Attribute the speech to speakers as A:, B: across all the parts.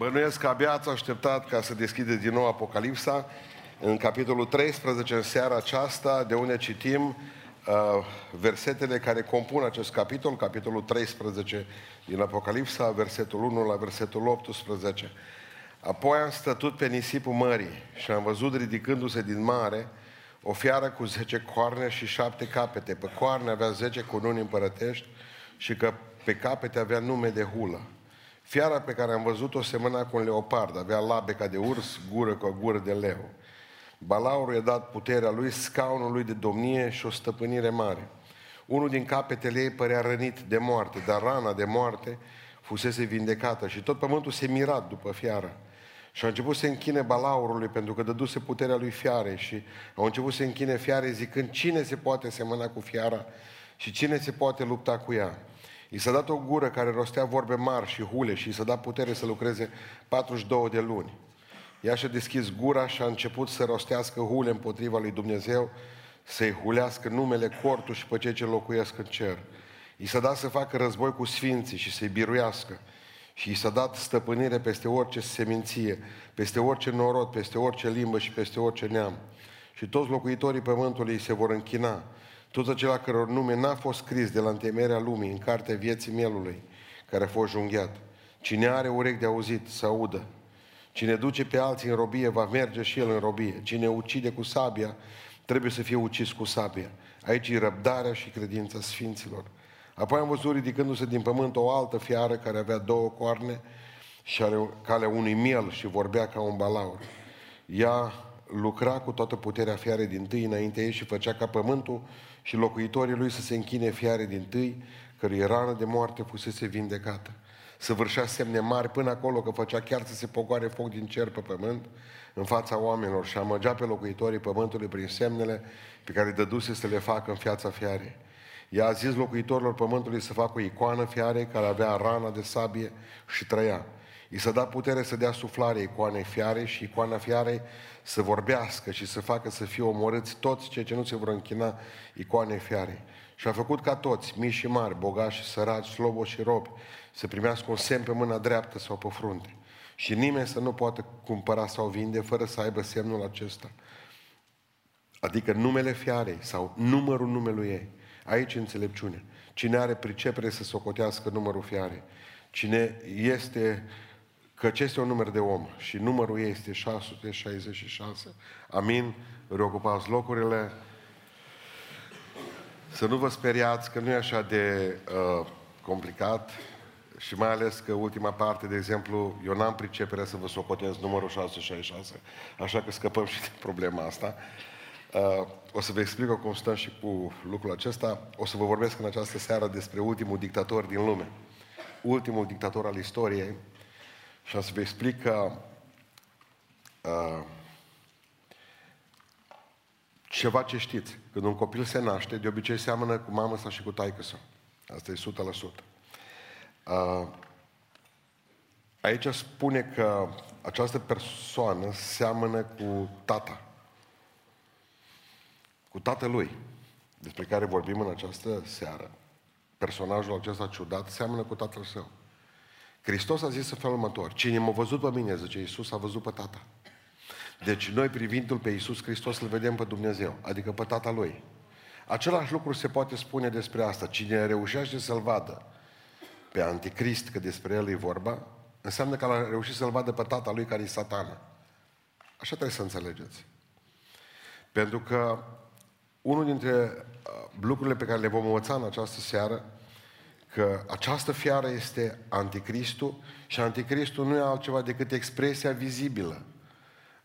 A: Bănuiesc că abia ați așteptat ca să deschideți din nou Apocalipsa în capitolul 13 în seara aceasta, de unde citim uh, versetele care compun acest capitol, capitolul 13 din Apocalipsa, versetul 1 la versetul 18. Apoi am stătut pe nisipul mării și am văzut ridicându-se din mare o fiară cu zece coarne și șapte capete. Pe coarne avea zece cununi împărătești și că pe capete avea nume de hulă. Fiara pe care am văzut-o semăna cu un leopard, avea labe ca de urs, gură cu o gură de leu. Balaurul i-a dat puterea lui, scaunul lui de domnie și o stăpânire mare. Unul din capetele ei părea rănit de moarte, dar rana de moarte fusese vindecată și tot pământul se mirat după fiară. Și a început să închine balaurului pentru că dăduse puterea lui fiare și au început să închine fiare zicând cine se poate semăna cu fiara și cine se poate lupta cu ea. I s-a dat o gură care rostea vorbe mari și hule și i s-a dat putere să lucreze 42 de luni. Ea și-a deschis gura și a început să rostească hule împotriva lui Dumnezeu, să-i hulească numele cortul și pe cei ce locuiesc în cer. I s-a dat să facă război cu sfinții și să-i biruiască. Și i s-a dat stăpânire peste orice seminție, peste orice norod, peste orice limbă și peste orice neam. Și toți locuitorii pământului se vor închina toți acelea căror nume n-a fost scris de la întemeierea lumii în cartea vieții mielului, care a fost junghiat. Cine are urechi de auzit, să audă. Cine duce pe alții în robie, va merge și el în robie. Cine ucide cu sabia, trebuie să fie ucis cu sabia. Aici e răbdarea și credința sfinților. Apoi am văzut ridicându-se din pământ o altă fiară care avea două coarne și are calea unui miel și vorbea ca un balaur. Ea lucra cu toată puterea fiarei din tâi înainte ei și făcea ca pământul și locuitorii lui să se închine fiare din tâi, cărui rană de moarte fusese vindecată. Să vârșea semne mari până acolo că făcea chiar să se pogoare foc din cer pe pământ în fața oamenilor și amăgea pe locuitorii pământului prin semnele pe care dăduse să le facă în fiața fiarei. Ea a zis locuitorilor pământului să facă o icoană fiarei care avea rana de sabie și trăia. I s-a dat putere să dea suflare icoanei fiarei și icoana fiarei să vorbească și să facă să fie omorâți toți cei ce nu se vor închina icoanei fiarei. Și a făcut ca toți, mici și mari, bogați și săraci, slobo și robi, să primească un semn pe mâna dreaptă sau pe frunte. Și nimeni să nu poată cumpăra sau vinde fără să aibă semnul acesta. Adică numele fiarei sau numărul numelui ei. Aici înțelepciune. Cine are pricepere să socotească numărul fiarei. Cine este Căci este un număr de om și numărul ei este 666. Amin? Reocupați locurile. Să nu vă speriați că nu e așa de uh, complicat și mai ales că ultima parte, de exemplu, eu n-am priceperea să vă socotez numărul 666, așa că scăpăm și de problema asta. Uh, o să vă explic cum stăm și cu lucrul acesta. O să vă vorbesc în această seară despre ultimul dictator din lume. Ultimul dictator al istoriei, și am să vă explic că uh, ceva ce știți. Când un copil se naște, de obicei seamănă cu mamă sau și cu taică sa. Asta e 100%. Uh, aici spune că această persoană seamănă cu tata. Cu tatălui, despre care vorbim în această seară. Personajul acesta ciudat seamănă cu tatăl său. Hristos a zis în felul următor, cine m-a văzut pe mine, zice Iisus, a văzut pe Tata. Deci noi privindu-L pe Iisus Hristos îl vedem pe Dumnezeu, adică pe Tata Lui. Același lucru se poate spune despre asta. Cine reușește să-L vadă pe Anticrist, că despre El e vorba, înseamnă că a reușit să-L vadă pe Tata Lui care e satana. Așa trebuie să înțelegeți. Pentru că unul dintre uh, lucrurile pe care le vom învăța în această seară că această fiară este anticristul și anticristul nu e altceva decât expresia vizibilă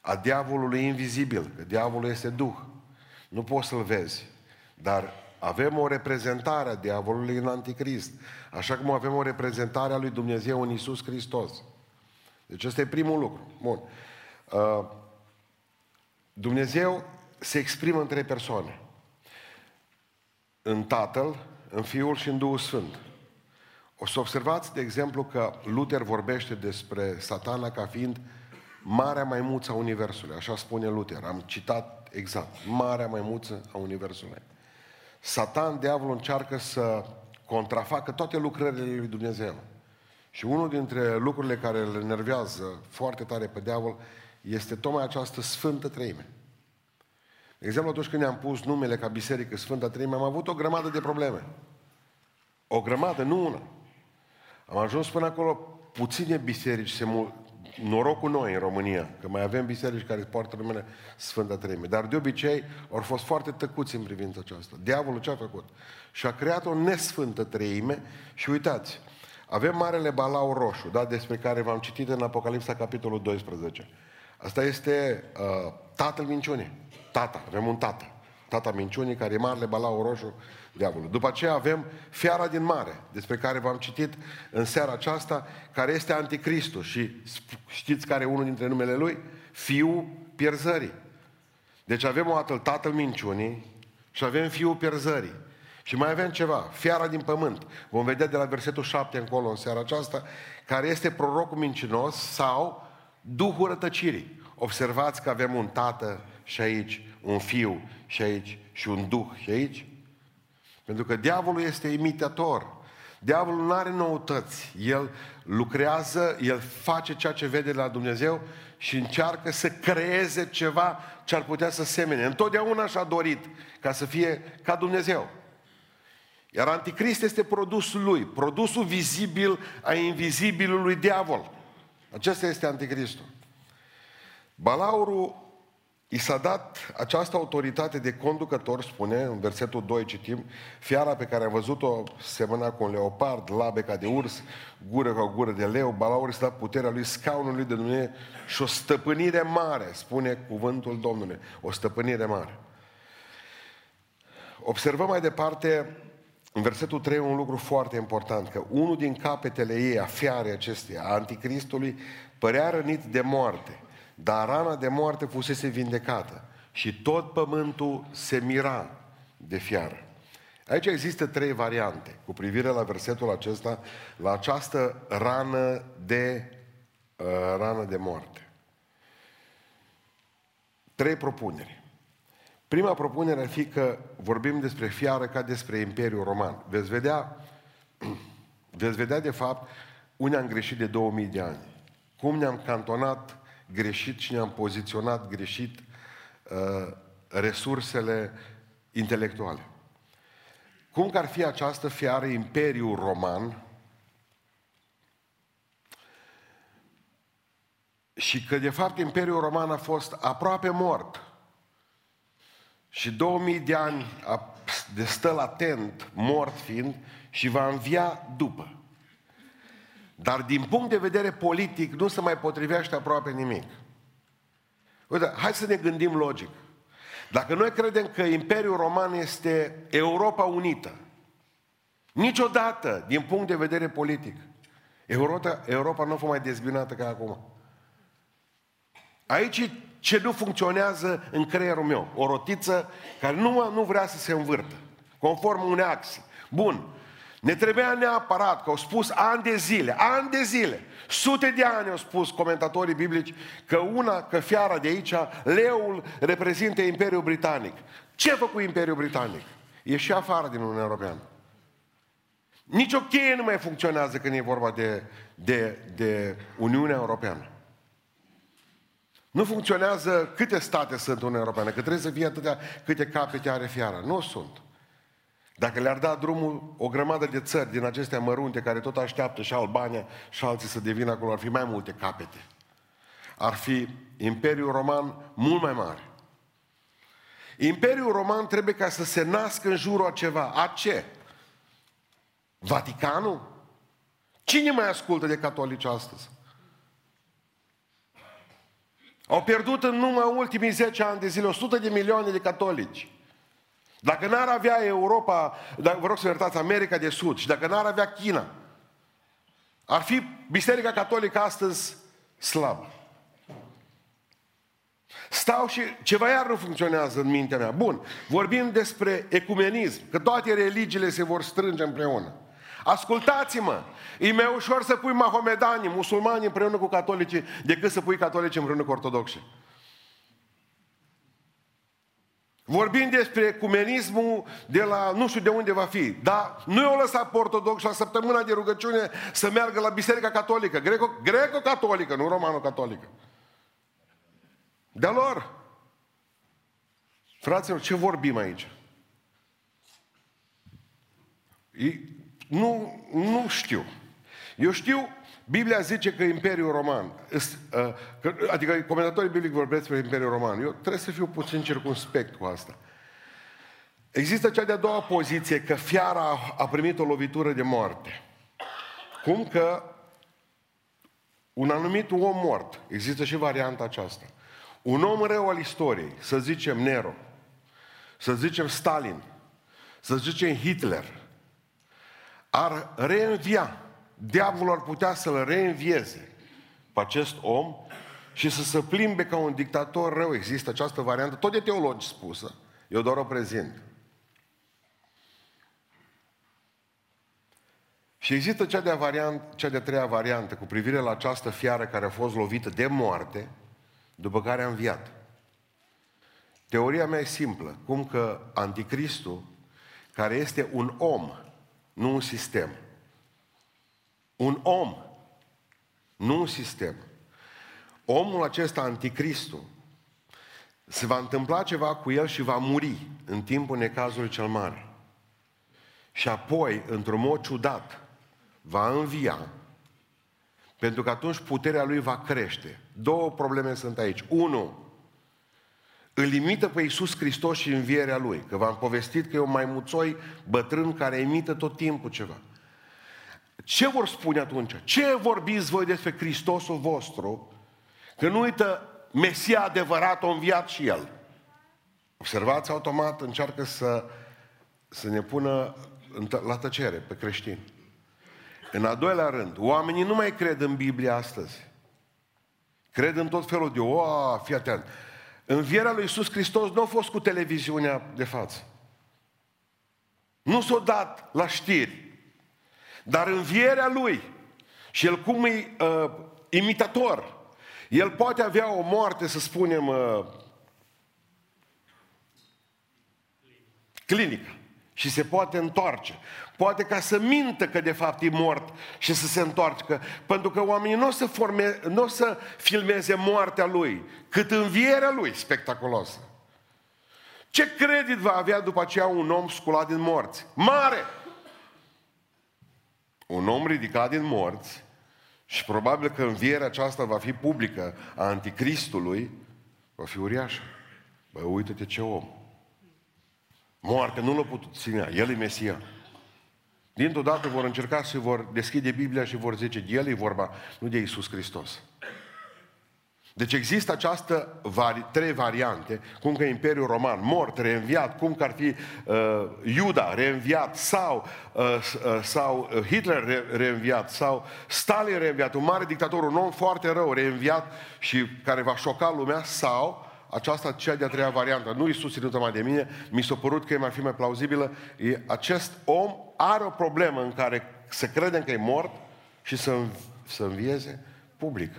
A: a diavolului invizibil, că diavolul este duh. Nu poți să-l vezi. Dar avem o reprezentare a diavolului în anticrist, așa cum avem o reprezentare a lui Dumnezeu în Isus Hristos. Deci ăsta e primul lucru. Bun. Uh, Dumnezeu se exprimă în trei persoane. În Tatăl, în Fiul și în Duhul Sfânt. O să observați, de exemplu, că Luther vorbește despre satana ca fiind marea maimuță a Universului. Așa spune Luther. Am citat exact. Marea maimuță a Universului. Satan, diavolul, încearcă să contrafacă toate lucrările lui Dumnezeu. Și unul dintre lucrurile care îl enervează foarte tare pe diavol este tocmai această Sfântă Treime. De exemplu, atunci când ne-am pus numele ca Biserică Sfânta Treime, am avut o grămadă de probleme. O grămadă, nu una. Am ajuns până acolo, puține biserici se mul... Noroc cu noi în România, că mai avem biserici care poartă numele Sfânta Treime. Dar de obicei au fost foarte tăcuți în privința aceasta. Diavolul ce a făcut? Și a creat o nesfântă treime și uitați, avem Marele Balau Roșu, da, despre care v-am citit în Apocalipsa, capitolul 12. Asta este uh, tatăl minciunii. Tata, avem un tată. Tata minciunii, care e Marele Balau Roșu, diavolul. După aceea avem fiara din mare, despre care v-am citit în seara aceasta, care este anticristul și știți care e unul dintre numele lui? Fiul pierzării. Deci avem o dată tatăl minciunii și avem fiul pierzării. Și mai avem ceva, fiara din pământ. Vom vedea de la versetul 7 încolo în seara aceasta, care este prorocul mincinos sau Duhul rătăcirii. Observați că avem un tată și aici, un fiu și aici și un duh și aici. Pentru că diavolul este imitator. Diavolul nu are noutăți. El lucrează, el face ceea ce vede la Dumnezeu și încearcă să creeze ceva ce ar putea să semene. Întotdeauna și-a dorit ca să fie ca Dumnezeu. Iar anticrist este produsul lui, produsul vizibil a invizibilului diavol. Acesta este anticristul. Balaurul I s-a dat această autoritate de conducător, spune, în versetul 2 citim, fiara pe care am văzut-o semăna cu un leopard, labe ca de urs, gură ca o gură de leu, balaur s-a dat puterea lui, scaunul lui de Dumnezeu și o stăpânire mare, spune cuvântul Domnului, o stăpânire mare. Observăm mai departe în versetul 3 un lucru foarte important, că unul din capetele ei, a fiarei acesteia, a anticristului, părea rănit de moarte. Dar rana de moarte fusese vindecată și tot pământul se mira de fiară. Aici există trei variante cu privire la versetul acesta, la această rană de, uh, rană de moarte. Trei propuneri. Prima propunere ar fi că vorbim despre fiară ca despre Imperiul Roman. Veți vedea, veți vedea de fapt, unde am greșit de 2000 de ani. Cum ne-am cantonat greșit și ne-am poziționat greșit uh, resursele intelectuale. Cum că ar fi această fiară Imperiul Roman și că de fapt Imperiul Roman a fost aproape mort și 2000 de ani de stă latent, mort fiind, și va învia după. Dar din punct de vedere politic nu se mai potrivește aproape nimic. Uite, hai să ne gândim logic. Dacă noi credem că Imperiul Roman este Europa Unită, niciodată, din punct de vedere politic, Europa, Europa nu a fost mai dezbinată ca acum. Aici ce nu funcționează în creierul meu. O rotiță care nu, nu vrea să se învârtă, conform unei axe. Bun, ne trebuia neapărat, că au spus ani de zile, ani de zile, sute de ani au spus comentatorii biblici că una, că fiara de aici, leul reprezintă Imperiul Britanic. Ce a făcut Imperiul Britanic? E și afară din Uniunea Europeană. Nici o cheie nu mai funcționează când e vorba de, de, de Uniunea Europeană. Nu funcționează câte state sunt în Uniunea Europeană, că trebuie să fie atâtea câte capete are fiara. Nu sunt. Dacă le-ar da drumul o grămadă de țări din acestea mărunte care tot așteaptă și Albania și alții să devină acolo, ar fi mai multe capete. Ar fi Imperiul Roman mult mai mare. Imperiul Roman trebuie ca să se nască în jurul a ceva. A ce? Vaticanul? Cine mai ascultă de catolici astăzi? Au pierdut în numai ultimii 10 ani de zile 100 de milioane de catolici. Dacă n-ar avea Europa, dacă, vă rog să iertați, America de Sud și dacă n-ar avea China, ar fi Biserica Catolică astăzi slabă. Stau și ceva iar nu funcționează în mintea mea. Bun, vorbim despre ecumenism, că toate religiile se vor strânge împreună. Ascultați-mă, e mai ușor să pui mahomedanii, musulmani împreună cu catolicii, decât să pui catolici împreună cu ortodoxi. Vorbim despre ecumenismul de la nu știu de unde va fi. Dar nu i-au lăsat pe ortodox la săptămâna de rugăciune să meargă la Biserica Catolică, greco, greco-catolică, nu romano-catolică. De lor. Fraților, ce vorbim aici? Nu, nu știu. Eu știu, Biblia zice că Imperiul Roman, uh, adică comentatorii biblici vorbesc despre Imperiul Roman. Eu trebuie să fiu puțin circunspect cu asta. Există cea de-a doua poziție, că fiara a primit o lovitură de moarte. Cum că un anumit om mort, există și varianta aceasta. Un om rău al istoriei, să zicem Nero, să zicem Stalin, să zicem Hitler, ar reînvia. Diavolul ar putea să-l reînvieze pe acest om și să se plimbe ca un dictator rău. Există această variantă, tot de teologi spusă. Eu doar o prezint. Și există cea de-a, variant, cea de treia variantă cu privire la această fiară care a fost lovită de moarte, după care a înviat. Teoria mea e simplă, cum că anticristul, care este un om, nu un sistem, un om, nu un sistem, omul acesta, anticristul, se va întâmpla ceva cu el și va muri în timpul necazului cel mare. Și apoi, într-un mod ciudat, va învia, pentru că atunci puterea lui va crește. Două probleme sunt aici. Unu, îl imită pe Iisus Hristos și învierea Lui. Că v-am povestit că e un maimuțoi bătrân care imită tot timpul ceva. Ce vor spune atunci? Ce vorbiți voi despre Hristosul vostru? Că nu uită Mesia adevărat a înviat și El. Observați, automat încearcă să, să ne pună la tăcere pe creștini. În al doilea rând, oamenii nu mai cred în Biblia astăzi. Cred în tot felul de, o, fii atent. Învierea lui Iisus Hristos nu a fost cu televiziunea de față. Nu s-a dat la știri. Dar învierea lui și el cum e uh, imitator, el poate avea o moarte, să spunem, uh, clinică și se poate întoarce. Poate ca să mintă că de fapt e mort și să se întoarcă. Pentru că oamenii nu o să, forme, nu o să filmeze moartea lui, cât învierea lui spectaculoasă. Ce credit va avea după aceea un om sculat din morți? Mare! Un om ridicat din morți și probabil că învierea aceasta va fi publică a anticristului, va fi uriașă. Bă, uite-te ce om. Moarte nu l-a putut ținea, el e Mesia. Dintr-o dată vor încerca să vor deschide Biblia și vor zice, de el e vorba, nu de Iisus Hristos. Deci există această vari, trei variante, cum că Imperiul Roman, mort, reînviat, cum că ar fi uh, Iuda, reînviat, sau, uh, uh, sau Hitler re, reînviat, sau Stalin reînviat, un mare dictator, un om foarte rău reînviat și care va șoca lumea, sau aceasta cea de-a treia variantă, nu Iisus ținută mai de mine, mi s-a părut că e mai fi mai plauzibilă, e, acest om are o problemă în care să credem că e mort și să, să învieze public,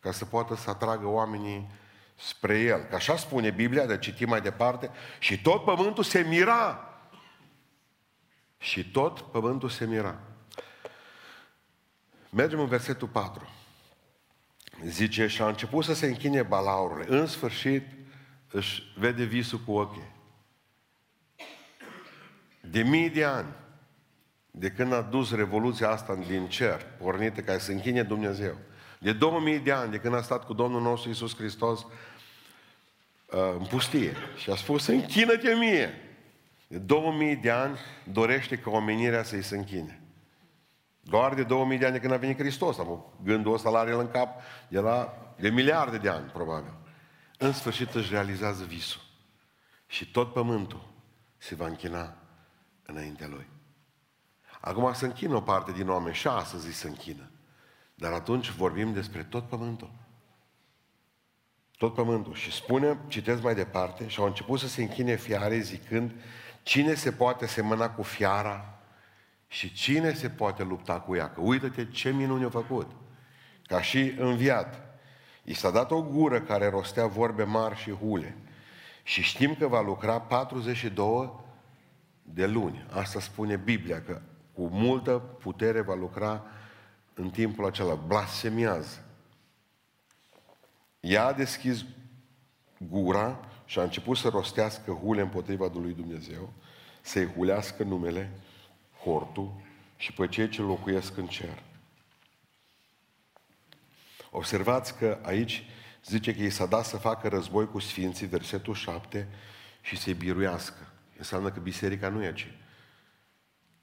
A: ca să poată să atragă oamenii spre el. Că așa spune Biblia, de citim mai departe, și tot pământul se mira. Și tot pământul se mira. Mergem în versetul 4. Zice, și a început să se închine balaurile. În sfârșit își vede visul cu ochii. De mii de ani, de când a dus revoluția asta din cer, pornită ca să se închine Dumnezeu, de 2000 de ani, de când a stat cu Domnul nostru Iisus Hristos uh, în pustie și a spus, să închină-te mie. De 2000 de ani dorește ca omenirea să-i se închine. Doar de 2000 de ani de când a venit Hristos. Am gândul ăsta la el în cap de la de miliarde de ani, probabil. În sfârșit își realizează visul. Și tot pământul se va închina înaintea lui. Acum se închină o parte din oameni și astăzi se închină. Dar atunci vorbim despre tot pământul. Tot pământul. Și spune, citesc mai departe, și au început să se închine fiare zicând, cine se poate semăna cu fiara și cine se poate lupta cu ea? Că uită-te ce minuni a făcut. Ca și înviat. I s-a dat o gură care rostea vorbe mari și hule. Și știm că va lucra 42 de luni. Asta spune Biblia, că cu multă putere va lucra în timpul acela. Blasfemiază. Ea a deschis gura și a început să rostească hule împotriva lui Dumnezeu, să-i hulească numele, hortul și pe cei ce locuiesc în cer. Observați că aici zice că i s-a dat să facă război cu Sfinții, versetul 7, și să-i biruiască. Înseamnă că biserica nu e aici.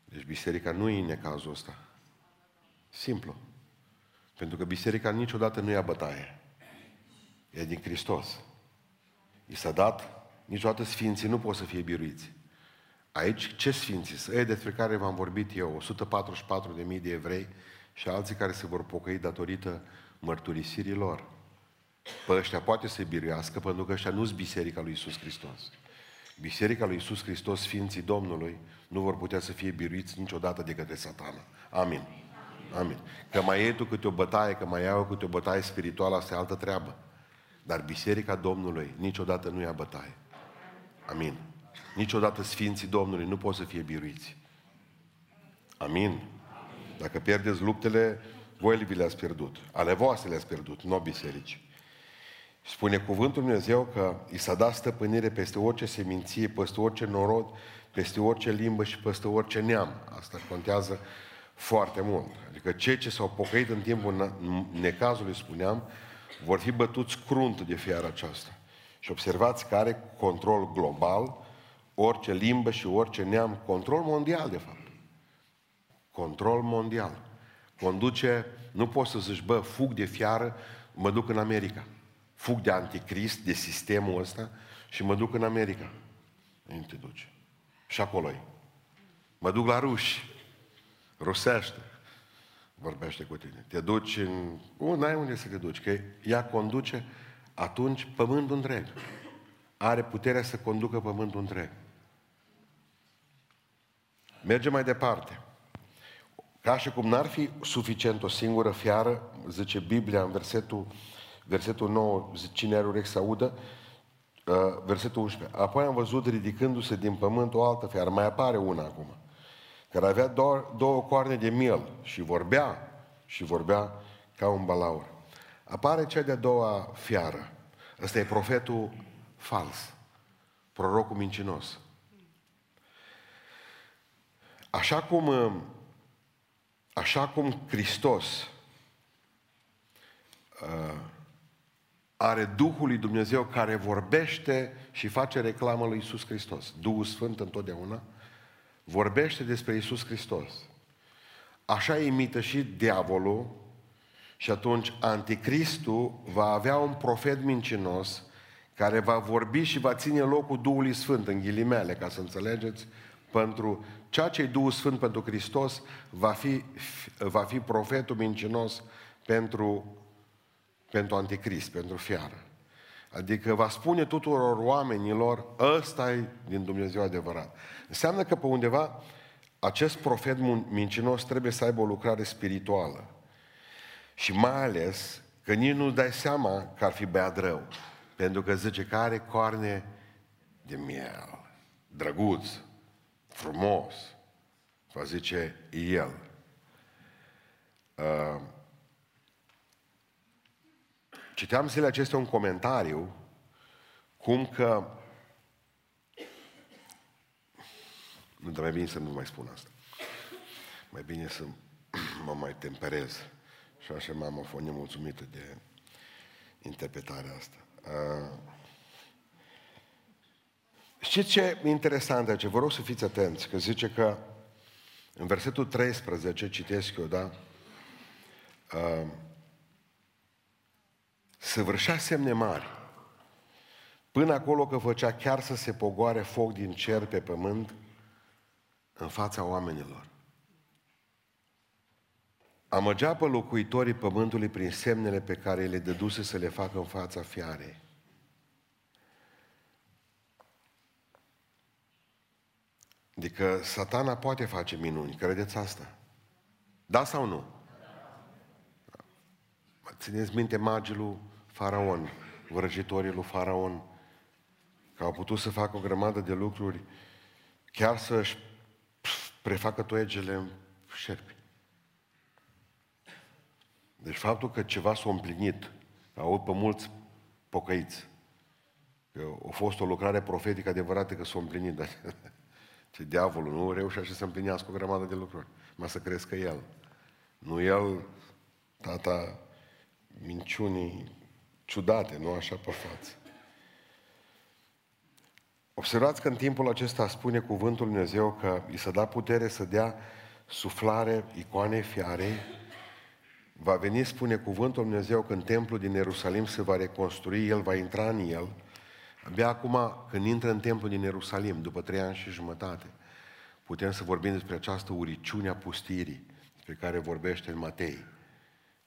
A: Deci biserica nu e în necazul ăsta. Simplu. Pentru că biserica niciodată nu ia bătaie. E din Hristos. I s-a dat, niciodată sfinții nu pot să fie biruiți. Aici, ce sfinții? Ei despre care v-am vorbit eu, 144.000 de evrei și alții care se vor pocăi datorită mărturisirii lor. Pe ăștia poate să-i biruiască, pentru că ăștia nu-s Biserica lui Isus Hristos. Biserica lui Isus Hristos, Sfinții Domnului, nu vor putea să fie biruiți niciodată de către satana. Amin. Amin. Că mai e tu câte o bătaie, că mai iau câte o bătaie spirituală, asta e altă treabă. Dar Biserica Domnului niciodată nu ia bătaie. Amin. Niciodată Sfinții Domnului nu pot să fie biruiți. Amin. Dacă pierdeți luptele, voi vi le-ați pierdut. Ale voastre le-ați pierdut, nu biserici. Spune cuvântul Dumnezeu că i s-a dat stăpânire peste orice seminție, peste orice norod, peste orice limbă și peste orice neam. Asta contează foarte mult. Adică cei ce s-au pocăit în timpul necazului, spuneam, vor fi bătuți crunt de fiara aceasta. Și observați că are control global, orice limbă și orice neam, control mondial, de fapt. Control mondial. Conduce, nu poți să zici, bă, fug de fiară, mă duc în America. Fug de anticrist, de sistemul ăsta și mă duc în America. Nu te duci. Și acolo -i. Mă duc la ruși. Rusește. Vorbește cu tine. Te duci în... U, n-ai unde să te duci, că ea conduce atunci pământul întreg. Are puterea să conducă pământul întreg. Mergem mai departe. Ca și cum n-ar fi suficient o singură fiară, zice Biblia în versetul, versetul 9, zice, cine are urechi să audă, uh, versetul 11. Apoi am văzut ridicându-se din pământ o altă fiară, mai apare una acum, care avea două, două coarne de miel și vorbea, și vorbea ca un balaur. Apare cea de-a doua fiară. Ăsta e profetul fals, prorocul mincinos. Așa cum uh, Așa cum Hristos uh, are Duhul lui Dumnezeu care vorbește și face reclamă lui Isus Hristos. Duhul Sfânt întotdeauna vorbește despre Isus Hristos. Așa imită și diavolul și atunci anticristul va avea un profet mincinos care va vorbi și va ține locul Duhului Sfânt, în ghilimele, ca să înțelegeți, pentru ceea ce e Duhul Sfânt pentru Hristos va fi, va fi profetul mincinos pentru, pentru anticrist, pentru fiară. Adică va spune tuturor oamenilor, ăsta e din Dumnezeu adevărat. Înseamnă că pe undeva acest profet mincinos trebuie să aibă o lucrare spirituală. Și mai ales că nici nu dai seama că ar fi băiat rău. Pentru că zice că are coarne de miel, drăguț, frumos, va zice el. Uh, citeam zilele acestea un comentariu cum că nu, dar mai bine să nu mai spun asta. Mai bine să mă mai temperez. Și așa mama a fost nemulțumită de interpretarea asta. Uh, Știți ce e interesant aici? Vă rog să fiți atenți, că zice că în versetul 13, citesc eu, da? Uh, săvârșea semne mari, până acolo că făcea chiar să se pogoare foc din cer pe pământ în fața oamenilor. Amăgea pe locuitorii pământului prin semnele pe care le dăduse să le facă în fața fiarei. Adică satana poate face minuni, credeți asta? Da sau nu? Țineți minte magii lui Faraon, vrăjitorii lui Faraon, că au putut să facă o grămadă de lucruri, chiar să-și prefacă toiegele în șerpi. Deci faptul că ceva s-a împlinit, aud pe mulți pocăiți, că a fost o lucrare profetică adevărată că s-a împlinit, dar ce diavolul nu reușește să împlinească o grămadă de lucruri, mai să crească el. Nu el, tata minciunii ciudate, nu așa pe față. Observați că în timpul acesta spune cuvântul Dumnezeu că i s-a dat putere să dea suflare icoanei fiarei. Va veni, spune cuvântul Dumnezeu, când templul din Ierusalim se va reconstrui, el va intra în el. Abia acum, când intră în templul din Ierusalim, după trei ani și jumătate, putem să vorbim despre această uriciune a pustirii, despre care vorbește în Matei,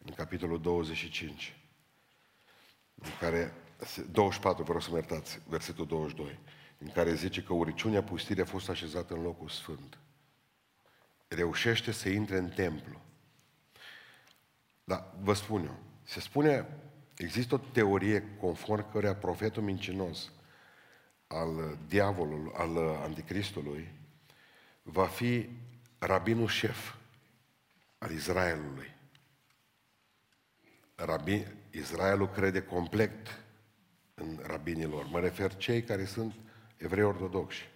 A: în capitolul 25, în care, 24, vă rog să mă iertați, versetul 22 în care zice că uriciunea pustirii a fost așezată în locul sfânt. Reușește să intre în templu. Dar vă spun eu, se spune, există o teorie conform cărea profetul mincinos al diavolului, al anticristului, va fi rabinul șef al Israelului. Rabin, Israelul crede complet în rabinilor. Mă refer cei care sunt evrei ortodoxi,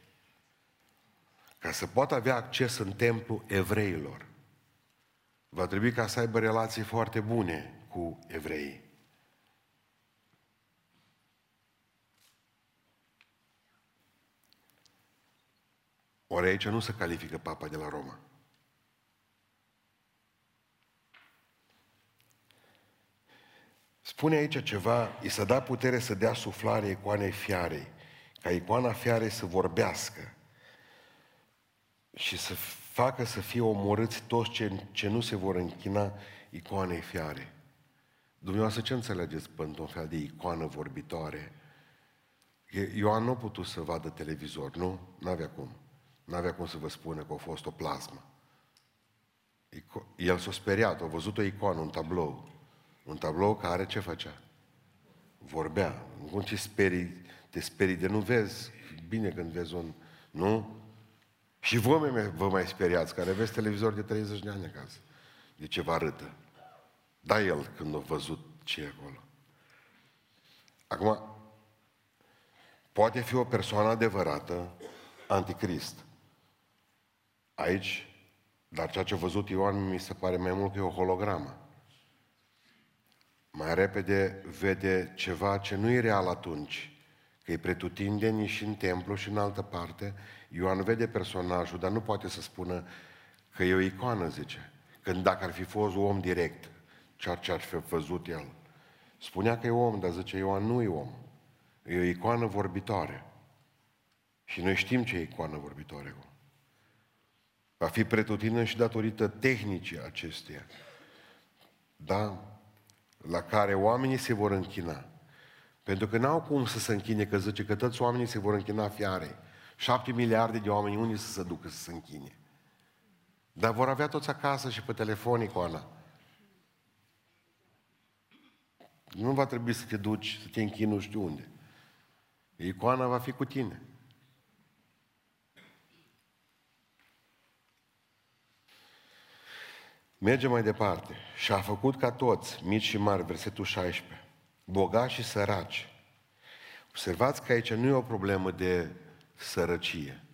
A: ca să poată avea acces în templu evreilor, va trebui ca să aibă relații foarte bune cu evreii. Ori aici nu se califică papa de la Roma. Spune aici ceva, i s-a dat putere să dea suflare icoanei fiarei ca icoana fiare să vorbească și să facă să fie omorâți toți ce, ce nu se vor închina icoanei fiare. Dumneavoastră ce înțelegeți pentru un fel de icoană vorbitoare? Ioan nu a putut să vadă televizor, nu? N-avea cum. N-avea cum să vă spună că a fost o plasmă. El s-a speriat, a văzut o icoană, un tablou. Un tablou care ce făcea? Vorbea. Cum ce sperii te sperii de nu vezi. Bine când vezi un... Nu? Și vă, vă mai speriați, care aveți televizor de 30 de ani acasă. De ce vă arătă. Da el când a văzut ce e acolo. Acum, poate fi o persoană adevărată, anticrist. Aici, dar ceea ce a văzut Ioan mi se pare mai mult că e o hologramă. Mai repede vede ceva ce nu e real atunci, că e pretutindeni și în templu și în altă parte. Ioan vede personajul, dar nu poate să spună că e o icoană, zice. Când dacă ar fi fost om direct, ceea ce ar fi văzut el. Spunea că e om, dar zice Ioan, nu e om. E o icoană vorbitoare. Și noi știm ce e icoană vorbitoare. Va fi pretutină și datorită tehnicii acesteia. Da? La care oamenii se vor închina. Pentru că n-au cum să se închine, că zice că toți oamenii se vor închina fiare. Șapte miliarde de oameni, unii să se ducă să se închine? Dar vor avea toți acasă și pe telefon icoana. Nu va trebui să te duci, să te închini nu știu unde. Icoana va fi cu tine. Mergem mai departe. Și a făcut ca toți, mici și mari, versetul 16 bogați și săraci. Observați că aici nu e o problemă de sărăcie.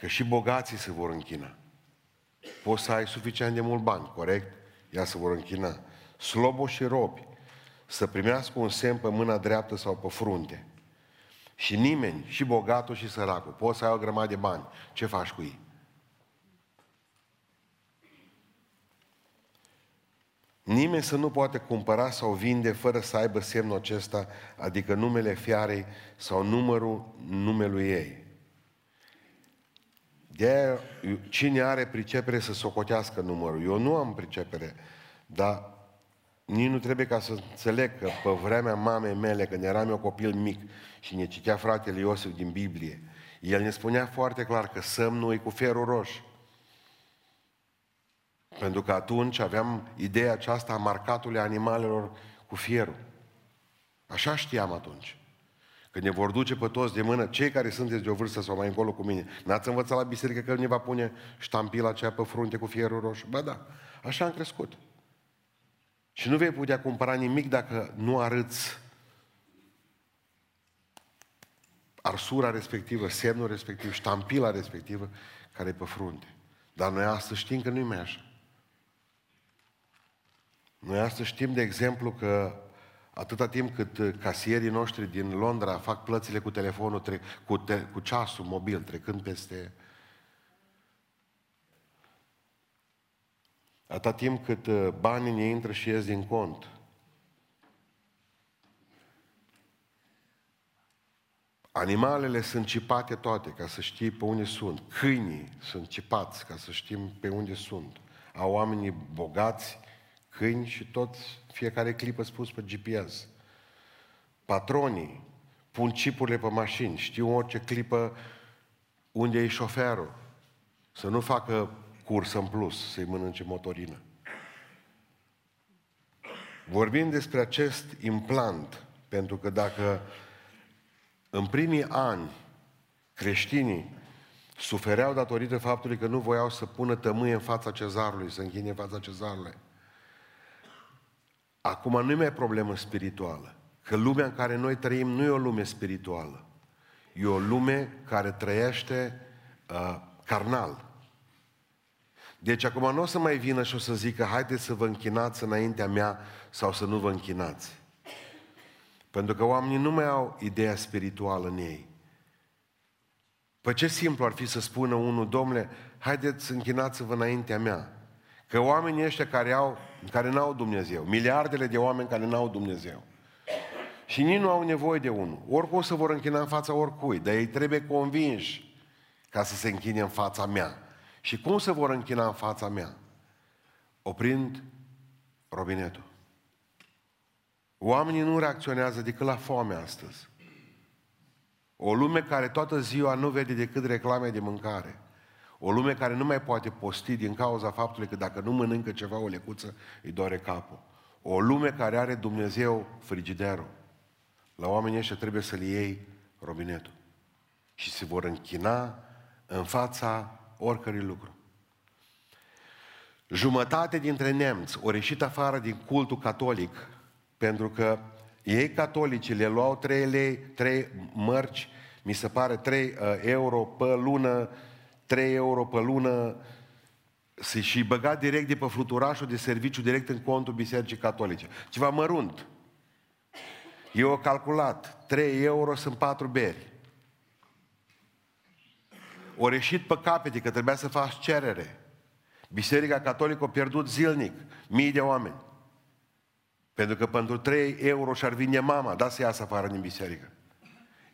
A: Că și bogații se vor închina. Poți să ai suficient de mult bani, corect? Ea se vor închina. Slobo și robi să primească un semn pe mâna dreaptă sau pe frunte. Și nimeni, și bogatul și săracul, poți să ai o grămadă de bani. Ce faci cu ei? Nimeni să nu poate cumpăra sau vinde fără să aibă semnul acesta, adică numele fiarei sau numărul numelui ei. De cine are pricepere să socotească numărul. Eu nu am pricepere, dar nici nu trebuie ca să înțeleg că pe vremea mamei mele, când eram eu copil mic și ne citea fratele Iosif din Biblie, el ne spunea foarte clar că semnul e cu ferul roșu. Pentru că atunci aveam ideea aceasta a marcatului animalelor cu fierul. Așa știam atunci. Când ne vor duce pe toți de mână, cei care sunteți de o vârstă sau mai încolo cu mine, n-ați învățat la biserică că ne va pune ștampila aceea pe frunte cu fierul roșu? Ba da, așa am crescut. Și nu vei putea cumpăra nimic dacă nu arăți arsura respectivă, semnul respectiv, ștampila respectivă care e pe frunte. Dar noi astăzi știm că nu-i mai așa. Noi astăzi știm, de exemplu, că atâta timp cât casierii noștri din Londra fac plățile cu telefonul, tre- cu, te- cu ceasul mobil, trecând peste... Atâta timp cât uh, banii ne intră și ies din cont, Animalele sunt cipate toate ca să știi pe unde sunt. Câinii sunt cipați ca să știm pe unde sunt. Au oamenii bogați, câini și toți, fiecare clipă spus pe GPS. Patronii pun chipurile pe mașini, știu orice clipă unde e șoferul. Să nu facă cursă în plus, să-i mănânce motorină. Vorbim despre acest implant, pentru că dacă în primii ani, creștinii sufereau datorită faptului că nu voiau să pună tămâie în fața cezarului, să închine în fața cezarului. Acum nu e mai problemă spirituală. Că lumea în care noi trăim nu e o lume spirituală. E o lume care trăiește uh, carnal. Deci acum nu o să mai vină și o să zică, haideți să vă închinați înaintea mea sau să nu vă închinați. Pentru că oamenii nu mai au ideea spirituală în ei. Păi ce simplu ar fi să spună unul, domnule, haideți să închinați-vă înaintea mea. Că oamenii ăștia care, au, care n-au Dumnezeu, miliardele de oameni care n-au Dumnezeu, și nici nu au nevoie de unul. Oricum se vor închina în fața oricui, dar ei trebuie convinși ca să se închine în fața mea. Și cum se vor închina în fața mea? Oprind robinetul. Oamenii nu reacționează decât la foame astăzi. O lume care toată ziua nu vede decât reclame de mâncare. O lume care nu mai poate posti din cauza faptului că dacă nu mănâncă ceva, o lecuță, îi doare capul. O lume care are Dumnezeu frigiderul. La oamenii ăștia trebuie să-l iei robinetul. Și se vor închina în fața oricărui lucru. Jumătate dintre nemți au ieșit afară din cultul catolic pentru că ei catolici le luau 3 lei, 3 mărci, mi se pare 3 uh, euro pe lună, 3 euro pe lună și băga direct de pe fluturașul de serviciu direct în contul Bisericii Catolice. Ceva mărunt. Eu au calculat, 3 euro sunt 4 beri. O reșit pe capete că trebuia să faci cerere. Biserica Catolică a pierdut zilnic mii de oameni. Pentru că pentru 3 euro și-ar vine mama, da să iasă afară din biserică.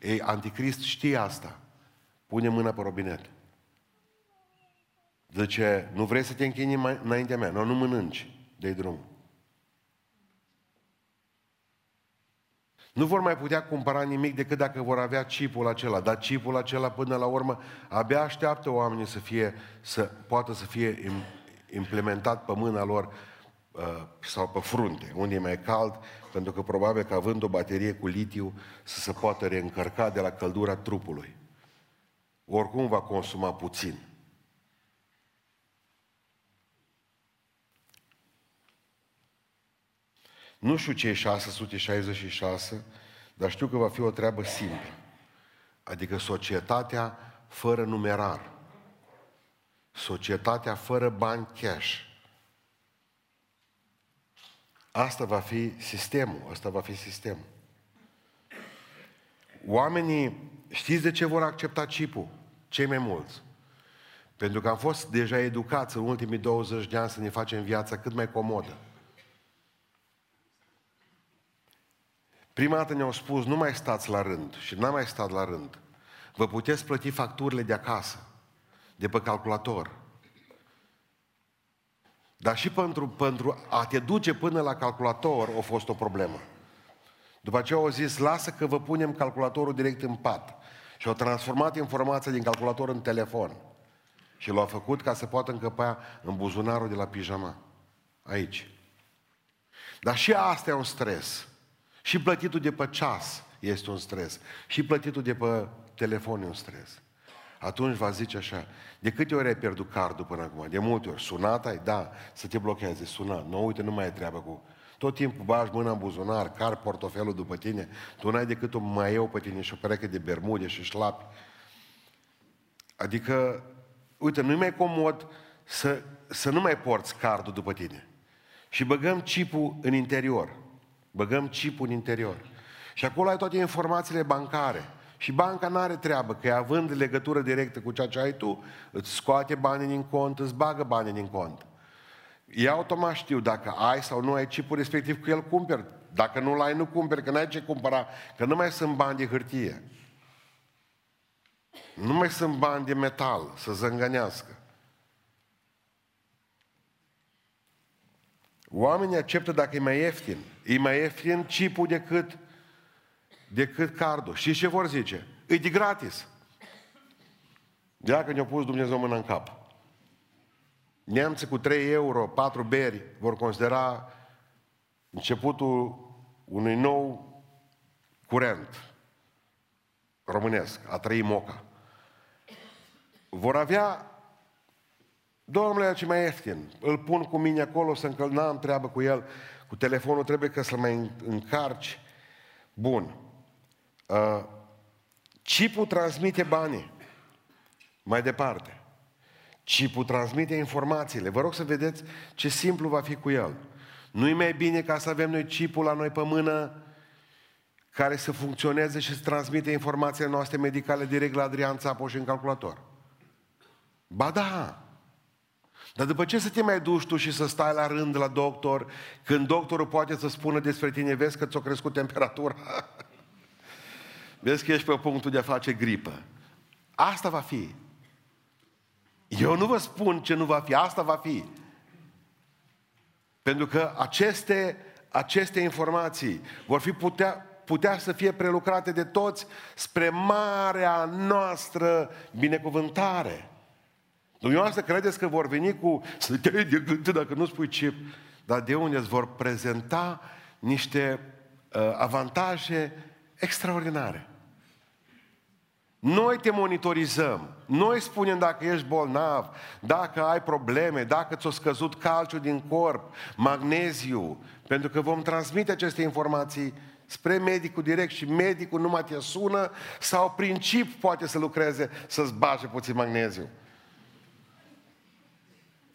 A: Ei, anticrist știe asta. Pune mâna pe robinet. Zice, nu vrei să te închini mai, înaintea mea? Nu, nu mănânci. de drum. Nu vor mai putea cumpăra nimic decât dacă vor avea chipul acela. Dar chipul acela, până la urmă, abia așteaptă oamenii să fie, să poată să fie implementat pe mâna lor Uh, sau pe frunte, unde e mai cald, pentru că probabil că având o baterie cu litiu să se poată reîncărca de la căldura trupului. Oricum va consuma puțin. Nu știu ce e 666, dar știu că va fi o treabă simplă. Adică societatea fără numerar. Societatea fără bani cash. Asta va fi sistemul, asta va fi sistemul. Oamenii, știți de ce vor accepta chipul? Cei mai mulți. Pentru că am fost deja educați în ultimii 20 de ani să ne facem viața cât mai comodă. Prima dată ne-au spus, nu mai stați la rând și n-am mai stat la rând. Vă puteți plăti facturile de acasă, de pe calculator. Dar și pentru, pentru a te duce până la calculator a fost o problemă. După aceea au zis, lasă că vă punem calculatorul direct în pat. Și au transformat informația din calculator în telefon. Și l-au făcut ca să poată încăpea în buzunarul de la pijama. Aici. Dar și asta e un stres. Și plătitul de pe ceas este un stres. Și plătitul de pe telefon e un stres. Atunci va zice așa, de câte ori ai pierdut cardul până acum? De multe ori. Sunat ai? Da, să te blocheze, sunat. Nu, uite, nu mai ai treabă cu... Tot timpul bagi mâna în buzunar, car portofelul după tine, tu n-ai decât un maieu pe tine și o pereche de bermude și șlapi. Adică, uite, nu-i mai comod să, să nu mai porți cardul după tine. Și băgăm chipul în interior. Băgăm chipul în interior. Și acolo ai toate informațiile bancare. Și banca nu are treabă, că având legătură directă cu ceea ce ai tu, îți scoate banii din cont, îți bagă banii din cont. E automat știu dacă ai sau nu ai chipul respectiv cu el cumperi. Dacă nu-l ai, nu cumperi, că n-ai ce cumpăra, că nu mai sunt bani de hârtie. Nu mai sunt bani de metal să zângănească. Oamenii acceptă dacă e mai ieftin. E mai ieftin chipul decât, decât cardul. Și ce vor zice? E de gratis. Dacă ne-a pus Dumnezeu mâna în cap. Neamții cu 3 euro, 4 beri, vor considera începutul unui nou curent românesc, a trăi moca. Vor avea Domnule, ce mai ieftin. Îl pun cu mine acolo să încăl, n-am treabă cu el. Cu telefonul trebuie că să-l mai încarci. Bun. Uh, chipul transmite banii. Mai departe. Chipul transmite informațiile. Vă rog să vedeți ce simplu va fi cu el. Nu-i mai bine ca să avem noi chipul la noi pe mână care să funcționeze și să transmite informațiile noastre medicale direct la Adrian Țapoș și în calculator. Ba da! Dar după ce să te mai duci tu și să stai la rând la doctor, când doctorul poate să spună despre tine, vezi că ți-a crescut temperatura, vezi că ești pe punctul de a face gripă. Asta va fi. Eu nu vă spun ce nu va fi, asta va fi. Pentru că aceste, aceste informații vor fi putea, putea să fie prelucrate de toți spre marea noastră binecuvântare. Dumneavoastră credeți că vor veni cu să te de gând dacă nu spui ce, dar de unde îți vor prezenta niște uh, avantaje extraordinare. Noi te monitorizăm, noi spunem dacă ești bolnav, dacă ai probleme, dacă ți-a scăzut calciul din corp, magneziu, pentru că vom transmite aceste informații spre medicul direct și medicul numai te sună sau prin chip poate să lucreze să-ți bage puțin magneziu.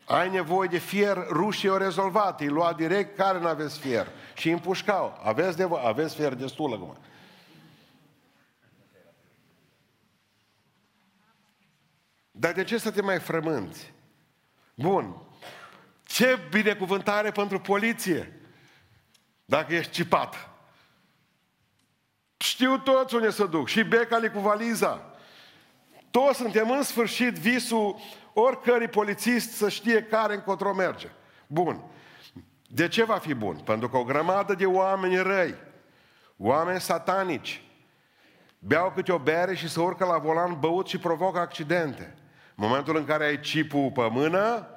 A: Ai nevoie de fier, rușii o rezolvat, îi lua direct, care nu aveți fier? Și îi împușcau. Aveți, de, aveți fier destul acum. Dar de ce să te mai frămânți? Bun. Ce binecuvântare pentru poliție dacă ești cipat. Știu toți unde să duc. Și becali cu valiza. Toți suntem în sfârșit visul oricărui polițist să știe care încotro merge. Bun. De ce va fi bun? Pentru că o grămadă de oameni răi, oameni satanici, beau câte o bere și se urcă la volan băut și provocă accidente. În momentul în care ai chipul pe mână,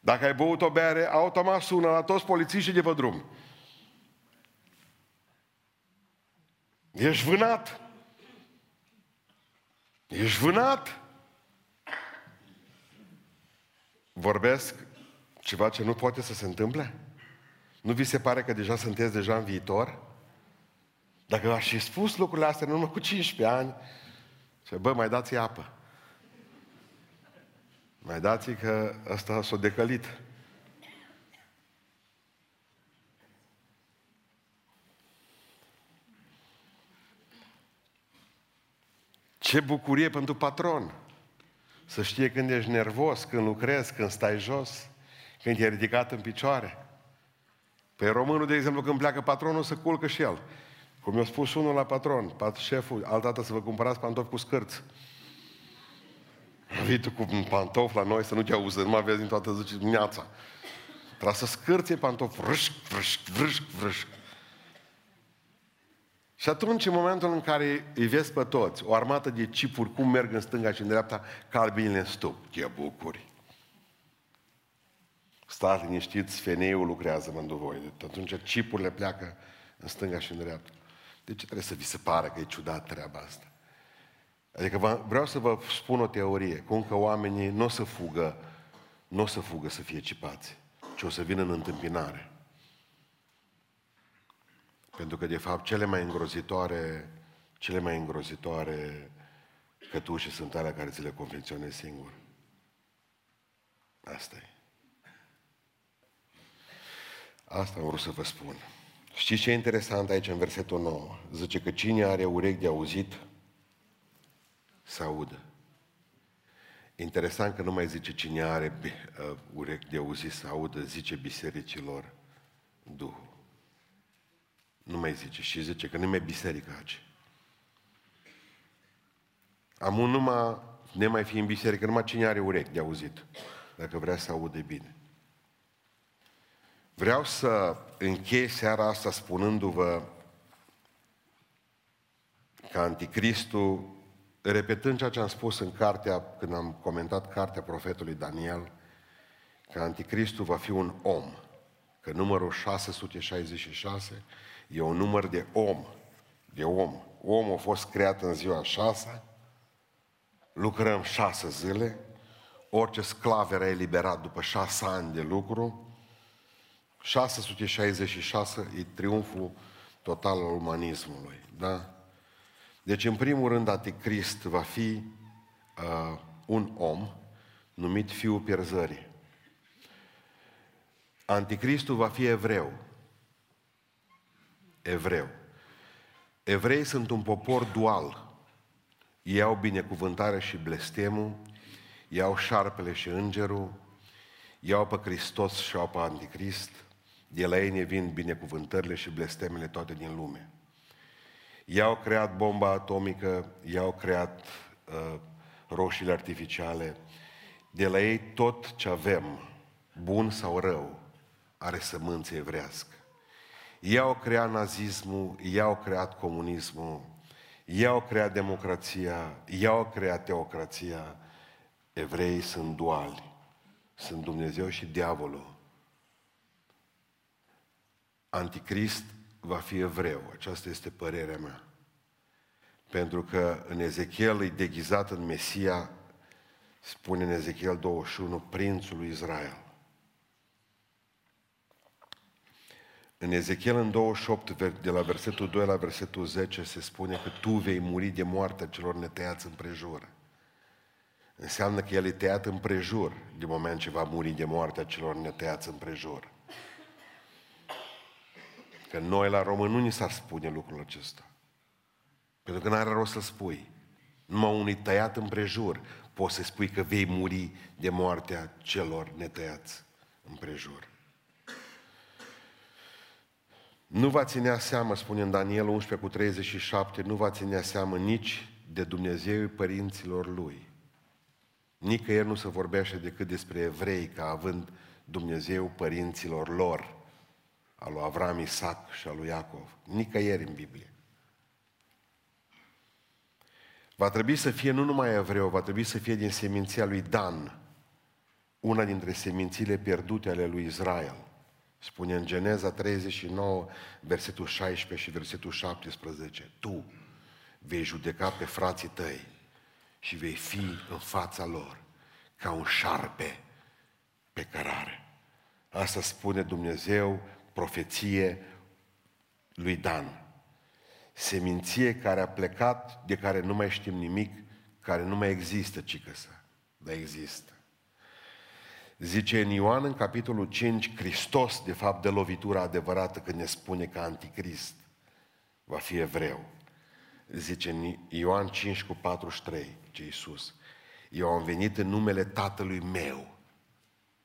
A: dacă ai băut o bere, automat sună la toți polițiștii de pe drum. Ești vânat. Ești vânat. Vorbesc ceva ce nu poate să se întâmple? Nu vi se pare că deja sunteți deja în viitor? Dacă aș fi spus lucrurile astea în urmă cu 15 ani, ce bă, mai dați apă. Mai dați că ăsta s-a decălit. Ce bucurie pentru patron! Să știe când ești nervos, când lucrezi, când stai jos, când e ridicat în picioare. Pe românul, de exemplu, când pleacă patronul, să culcă și el. Cum mi-a spus unul la patron, pat șeful, altădată să vă cumpărați pantofi cu scârți. Vii tu cu un pantof la noi să nu te auză, nu mai vezi din toată zice dimineața. Trebuie să scârție pantof, vrâșc, vrâșc, vrâșc, vrâșc. Și atunci, în momentul în care îi vezi pe toți, o armată de cipuri, cum merg în stânga și în dreapta, ca albinile în stup, te bucuri. Stați liniștiți, feneiul lucrează mânduvoi. Atunci cipurile pleacă în stânga și în dreapta. De ce trebuie să vi se pare că e ciudat treaba asta? Adică vreau să vă spun o teorie, cum că oamenii nu o să fugă, nu o să fugă să fie cipați, ci o să vină în întâmpinare. Pentru că, de fapt, cele mai îngrozitoare, cele mai îngrozitoare cătușe sunt alea care ți le confecționezi singur. Asta e. Asta am vrut să vă spun. Știți ce e interesant aici în versetul 9? Zice că cine are urechi de auzit, să audă. Interesant că nu mai zice cine are uh, urechi de auzit să audă, zice bisericilor Duhul. Nu mai zice. Și zice că nu mai biserica aici. Am un numai, ne mai fi în biserică, numai cine are urechi de auzit, dacă vrea să aude bine. Vreau să închei seara asta spunându-vă că Anticristul, repetând ceea ce am spus în cartea, când am comentat cartea profetului Daniel, că Anticristul va fi un om, că numărul 666 e un număr de om, de om. Omul a fost creat în ziua șase, lucrăm șase zile, orice sclav era eliberat după șase ani de lucru, 666 e triumful total al umanismului. Da? Deci, în primul rând, Anticrist va fi uh, un om numit Fiul Pierzării. Anticristul va fi evreu. Evreu. Evrei sunt un popor dual. Ei au binecuvântare și blestemul, iau șarpele și îngerul, iau pe Hristos și au pe Anticrist, de la ei ne vin binecuvântările și blestemele toate din lume. I-au creat bomba atomică, i-au creat uh, roșiile artificiale. De la ei tot ce avem, bun sau rău, are sămânță evrească. I-au creat nazismul, i-au creat comunismul, i-au creat democrația, i-au creat teocrația. Evreii sunt duali. Sunt Dumnezeu și diavolul. Anticrist va fi evreu. Aceasta este părerea mea. Pentru că în Ezechiel e deghizat în Mesia, spune în Ezechiel 21, prințul lui Israel. În Ezechiel în 28, de la versetul 2 la versetul 10, se spune că tu vei muri de moartea celor netăiați împrejur. Înseamnă că el e tăiat împrejur din moment ce va muri de moartea celor netăiați împrejur. Că noi la români nu ni s-ar spune lucrul acesta. Pentru că n-are rost să spui. Numai unui tăiat împrejur poți să spui că vei muri de moartea celor netăiați împrejur. Nu va ținea seamă, spune în Daniel 11 cu 37, nu va ținea seamă nici de Dumnezeu părinților lui. Nicăieri nu se vorbește decât despre evrei ca având Dumnezeu părinților lor al lui Avram, Isaac și al lui Iacov. Nicăieri în Biblie. Va trebui să fie nu numai evreu, va trebui să fie din seminția lui Dan, una dintre semințiile pierdute ale lui Israel. Spune în Geneza 39, versetul 16 și versetul 17, Tu vei judeca pe frații tăi și vei fi în fața lor ca un șarpe pe cărare. Asta spune Dumnezeu profeție lui Dan. Seminție care a plecat, de care nu mai știm nimic, care nu mai există, să, dar există. Zice în Ioan, în capitolul 5, Hristos, de fapt, de lovitura adevărată când ne spune că Anticrist va fi evreu. Zice în Ioan 5 cu 43, ce Iisus, eu am venit în numele Tatălui meu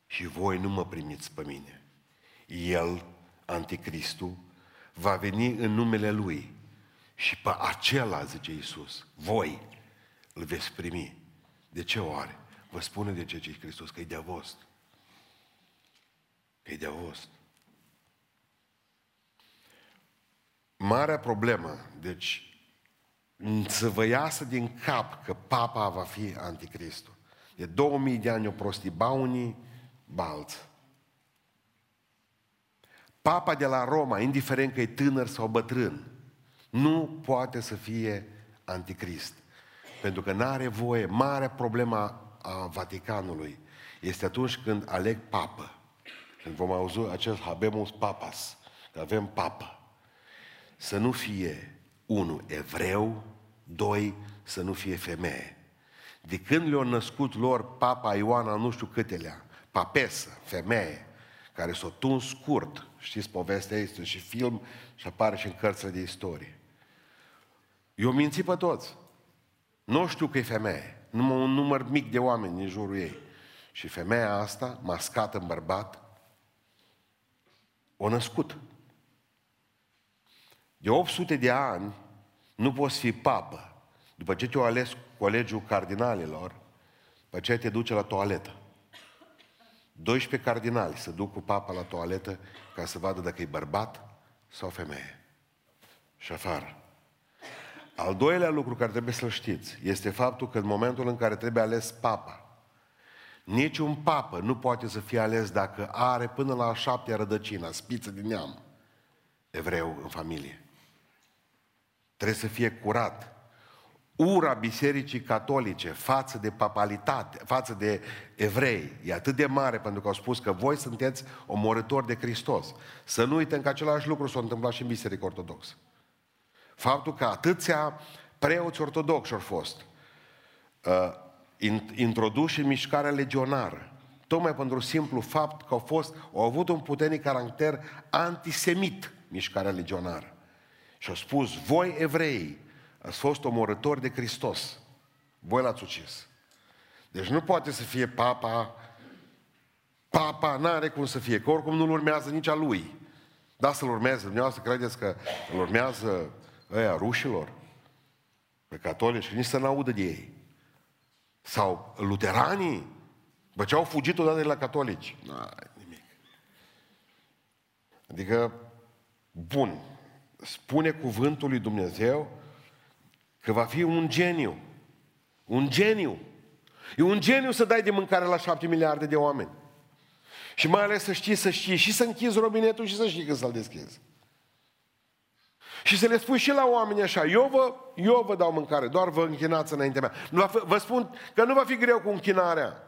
A: și voi nu mă primiți pe mine. El anticristul, va veni în numele Lui și pe acela, zice Iisus, voi îl veți primi. De ce oare? Vă spune de ce zice Hristos, că e de avost. Că e de avost. Marea problemă, deci, să vă iasă din cap că papa va fi anticristul. De 2000 de ani o prosti ba unii, ba alții. Papa de la Roma, indiferent că e tânăr sau bătrân, Nu poate să fie anticrist. Pentru că nu are voie. Marea problema a Vaticanului este atunci când aleg papă. Când vom auzi acest habemus papas, că avem papă. Să nu fie, unu, evreu, doi, să nu fie femeie. De când le-a născut lor papa Ioana, nu știu câtelea, papesă, femeie, care s-a tuns scurt, știți povestea este și film și apare și în cărțile de istorie. Eu mințit pe toți. Nu știu că e femeie. Numai un număr mic de oameni în jurul ei. Și femeia asta, mascată în bărbat, o născut. De 800 de ani nu poți fi papă. După ce te-o ales colegiul cardinalilor, după ce te duce la toaletă. 12 cardinali se duc cu papa la toaletă ca să vadă dacă e bărbat sau femeie. Și afară. Al doilea lucru care trebuie să-l știți este faptul că în momentul în care trebuie ales papa, niciun papă nu poate să fie ales dacă are până la a șaptea rădăcină, spiță din neam, evreu în familie. Trebuie să fie curat. Ura bisericii catolice față de papalitate, față de evrei, e atât de mare pentru că au spus că voi sunteți omorători de Hristos. Să nu uităm că același lucru s-a întâmplat și în biserică ortodoxă. Faptul că atâția preoți ortodoxi au fost uh, introduși în mișcarea legionară, tocmai pentru simplu fapt că au, fost, au avut un puternic caracter antisemit mișcarea legionară. Și au spus, voi evrei ați fost omorători de Hristos. Voi l-ați ucis. Deci nu poate să fie papa, papa n-are cum să fie, că oricum nu-l urmează nici a lui. Da, să-l urmeze. Dumneavoastră credeți că îl urmează ăia rușilor, pe catolici, nici să n-audă de ei. Sau luteranii, bă, ce au fugit odată de la catolici. Nu, nimic. Adică, bun, spune cuvântul lui Dumnezeu că va fi un geniu. Un geniu. E un geniu să dai de mâncare la șapte miliarde de oameni. Și mai ales să știi, să știi și să închizi robinetul și să știi când să-l deschizi. Și să le spui și la oameni așa, eu vă, eu vă dau mâncare, doar vă închinați înaintea mea. Nu va fi, vă spun că nu va fi greu cu închinarea.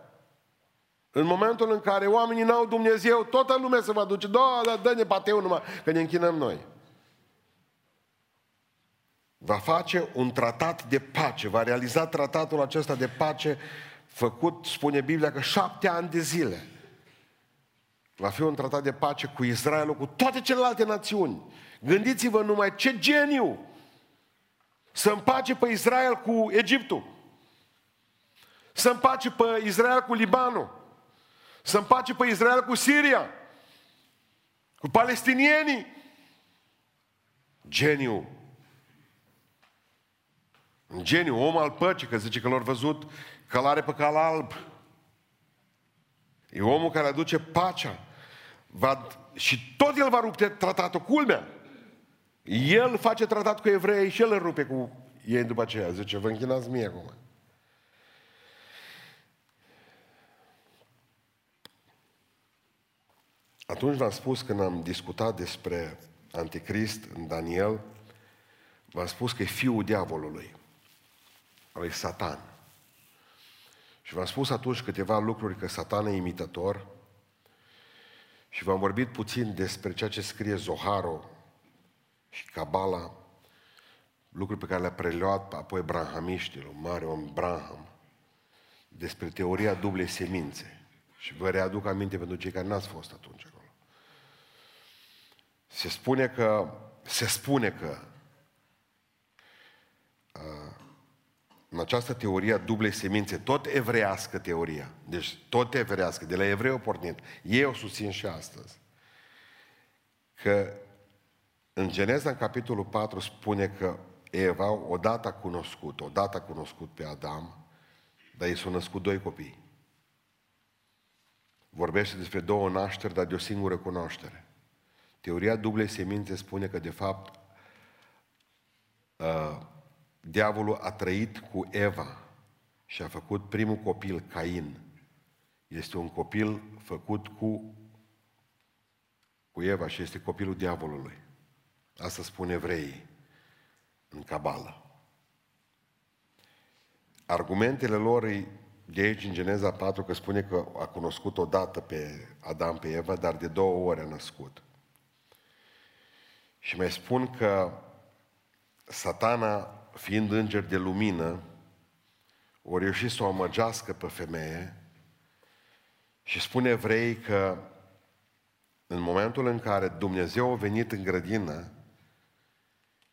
A: În momentul în care oamenii n-au Dumnezeu, toată lumea se va duce, da, da, dă-ne pateu numai, că ne închinăm noi. Va face un tratat de pace, va realiza tratatul acesta de pace făcut, spune Biblia, că șapte ani de zile. Va fi un tratat de pace cu Israelul, cu toate celelalte națiuni. Gândiți-vă numai ce geniu să împace pe Israel cu Egiptul. Să împace pe Israel cu Libanul. Să împace pe Israel cu Siria. Cu palestinienii. Geniu. Un geniu, om al păcii, că zice că l-au văzut călare pe cal alb. E omul care aduce pacea. Va, și tot el va rupe tratatul, culmea. El face tratat cu evrei și el îl rupe cu ei după aceea. Zice, vă închinați mie acum. Atunci v-am spus când am discutat despre Anticrist în Daniel, v-am spus că e fiul diavolului, al Satan. Și v-am spus atunci câteva lucruri că Satan e imitător și v-am vorbit puțin despre ceea ce scrie Zoharo și Cabala, lucruri pe care le-a preluat apoi brahamiștilor, mare om Braham, despre teoria dublei semințe. Și vă readuc aminte pentru cei care n-ați fost atunci acolo. Se spune că, se spune că uh, în această teorie a dublei semințe, tot evreiască teoria, deci tot evreiască, de la evrei pornit, ei o susțin și astăzi, că în Geneza, în capitolul 4, spune că Eva odată a cunoscut, odată a cunoscut pe Adam, dar ei s-au născut doi copii. Vorbește despre două nașteri, dar de o singură cunoaștere. Teoria dublei semințe spune că, de fapt, uh, diavolul a trăit cu Eva și a făcut primul copil, Cain. Este un copil făcut cu, cu Eva și este copilul diavolului. Asta spun evreii. în cabală. Argumentele lor e de aici în Geneza 4 că spune că a cunoscut odată pe Adam, pe Eva, dar de două ori a născut. Și mai spun că satana, fiind înger de lumină, o reușit să o amăgească pe femeie și spune evrei că în momentul în care Dumnezeu a venit în grădină,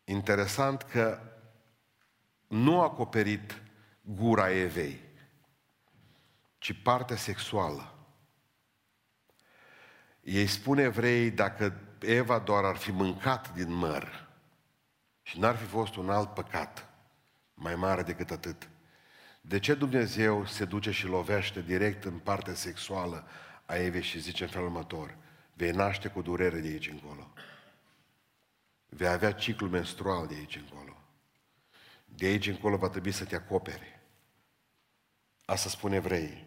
A: interesant că nu a acoperit gura Evei, ci partea sexuală. Ei spune evrei, dacă Eva doar ar fi mâncat din măr și n-ar fi fost un alt păcat mai mare decât atât, de ce Dumnezeu se duce și lovește direct în partea sexuală a Evei și zice în felul următor, vei naște cu durere de aici încolo. Vei avea ciclu menstrual de aici încolo. De aici încolo va trebui să te acoperi. Asta spune evreii.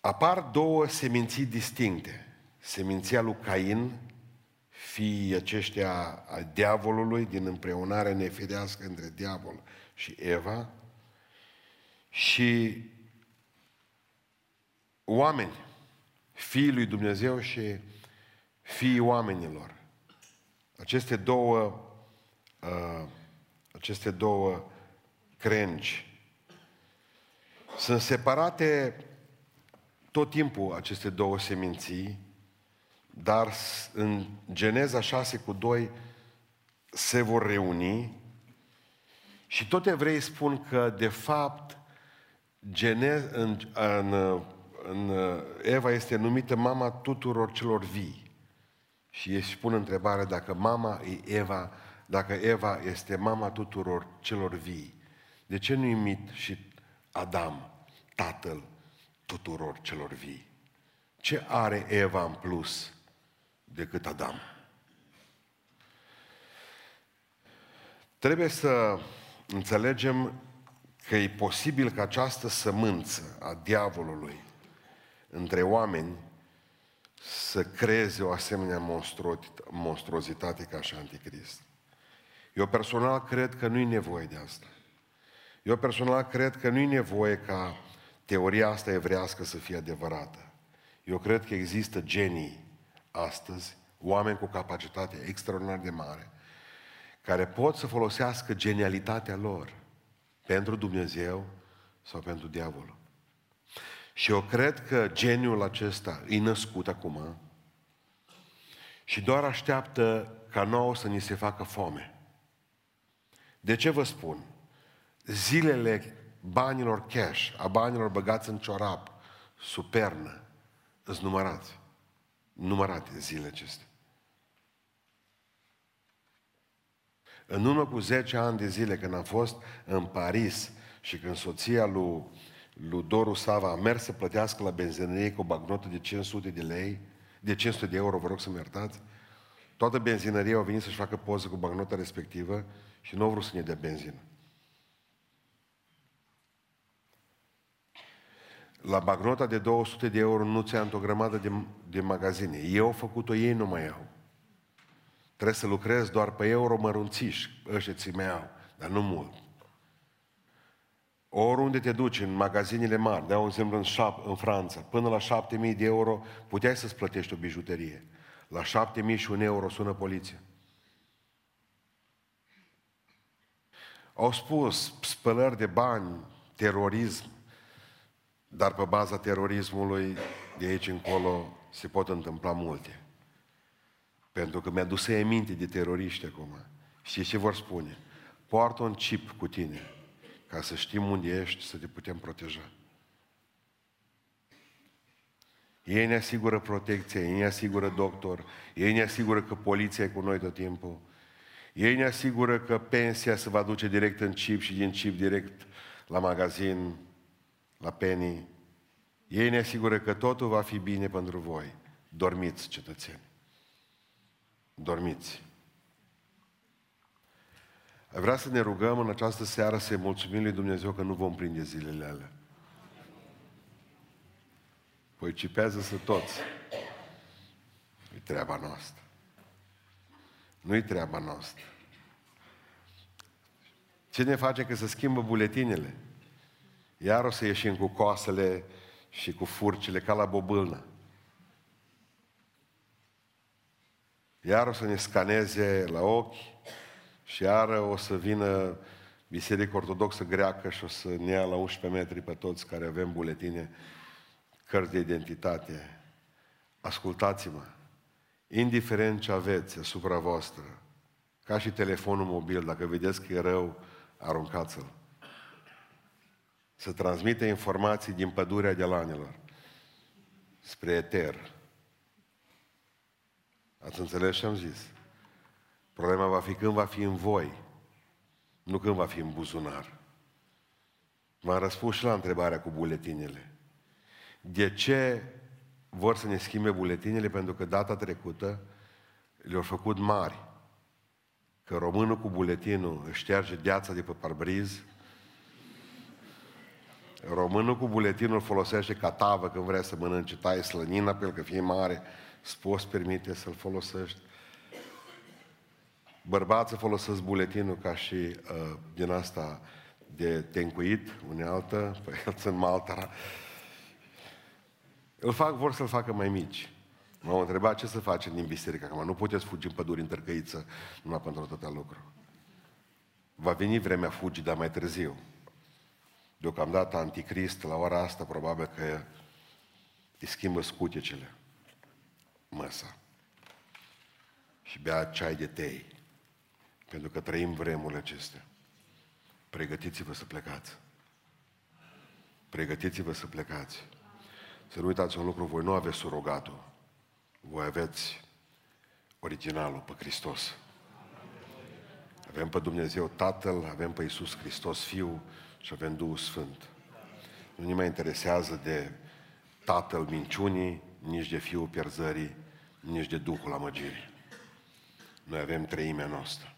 A: Apar două seminții distincte. Seminția lui Cain, fiii aceștia a diavolului din împreunarea nefidească între diavol și Eva, și oameni, fiii lui Dumnezeu și fiii oamenilor. Aceste două, uh, aceste două crengi sunt separate tot timpul aceste două seminții, dar în Geneza 6 cu 2 se vor reuni și tot evrei spun că, de fapt, Gene, în, în, în Eva este numită mama tuturor celor vii. Și ei spun întrebarea dacă mama e Eva, dacă Eva este mama tuturor celor vii. De ce nu imit și Adam, tatăl tuturor celor vii? Ce are Eva în plus decât Adam? Trebuie să înțelegem că e posibil ca această sămânță a diavolului între oameni să creeze o asemenea monstruozitate ca și anticrist. Eu personal cred că nu-i nevoie de asta. Eu personal cred că nu-i nevoie ca teoria asta evrească să fie adevărată. Eu cred că există genii astăzi, oameni cu capacitate extraordinar de mare, care pot să folosească genialitatea lor pentru Dumnezeu sau pentru diavolul. Și eu cred că geniul acesta e născut acum și doar așteaptă ca nouă să ni se facă foame. De ce vă spun? Zilele banilor cash, a banilor băgați în ciorap, supernă, îți numărați. Numărate zilele acestea. În urmă cu 10 ani de zile, când am fost în Paris și când soția lui, lui Doru Sava a mers să plătească la benzinărie cu o bagnotă de 500 de lei, de 500 de euro, vă rog să-mi iertați, toată benzinăria au venit să-și facă poză cu bagnota respectivă și nu au vrut să ne dea benzină. La bagnota de 200 de euro nu ți-a o grămadă de, de magazine. Eu au făcut-o, ei nu mai au. Trebuie să lucrezi doar pe euro mărunțiși, ăștia ți mai au, dar nu mult. Oriunde te duci, în magazinele mari, dau un exemplu în, șap, în Franța, până la 7000 de euro puteai să-ți plătești o bijuterie. La 7000 și un euro sună poliția. Au spus spălări de bani, terorism, dar pe baza terorismului de aici încolo se pot întâmpla multe. Pentru că mi-a dus să minte de teroriști acum. Și ce vor spune? Poartă un chip cu tine ca să știm unde ești, să te putem proteja. Ei ne asigură protecție, ei ne asigură doctor, ei ne asigură că poliția e cu noi tot timpul. Ei ne asigură că pensia se va duce direct în chip și din chip direct la magazin, la penny. Ei ne asigură că totul va fi bine pentru voi. Dormiți, cetățeni dormiți. Vreau să ne rugăm în această seară să-i mulțumim lui Dumnezeu că nu vom prinde zilele alea. Păi cipează să toți. E treaba noastră. Nu-i treaba noastră. Ce ne face că se schimbă buletinele? Iar o să ieșim cu coasele și cu furcile ca la bobâlnă. Iar o să ne scaneze la ochi și iar o să vină Biserica Ortodoxă Greacă și o să ne ia la 11 metri pe toți care avem buletine, cărți de identitate. Ascultați-mă, indiferent ce aveți asupra voastră, ca și telefonul mobil, dacă vedeți că e rău, aruncați-l. Să transmite informații din pădurea de lanilor spre eter. Ați înțeles ce am zis? Problema va fi când va fi în voi, nu când va fi în buzunar. M-am răspuns și la întrebarea cu buletinele. De ce vor să ne schimbe buletinele? Pentru că data trecută le-au făcut mari. Că românul cu buletinul își șterge deața de pe parbriz, românul cu buletinul folosește ca tavă când vrea să mănânce, taie slănina pe el că fie mare, îți poți permite să-l folosești. Bărbații folosesc buletinul ca și uh, din asta de tencuit, unealtă, pe el sunt maltara. Îl fac, vor să-l facă mai mici. M-au întrebat ce să facem din biserică, acum nu puteți fugi în păduri în tărcăiță numai pentru atâtea lucruri. Va veni vremea fugii, dar mai târziu. Deocamdată anticrist, la ora asta, probabil că îi schimbă scutecele, măsa. Și bea ceai de tei. Pentru că trăim vremurile acestea. Pregătiți-vă să plecați. Pregătiți-vă să plecați. Să nu uitați un lucru, voi nu aveți surogatul. Voi aveți originalul pe Hristos. Avem pe Dumnezeu Tatăl, avem pe Iisus Hristos Fiul și avem Duhul Sfânt. Nu ne mai interesează de Tatăl minciunii, nici de Fiul pierzării, nici de Duhul amăgirii. Noi avem treimea noastră.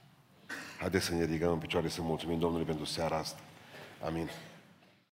A: Haideți să ne ridicăm în picioare să mulțumim Domnului pentru seara asta. Amin.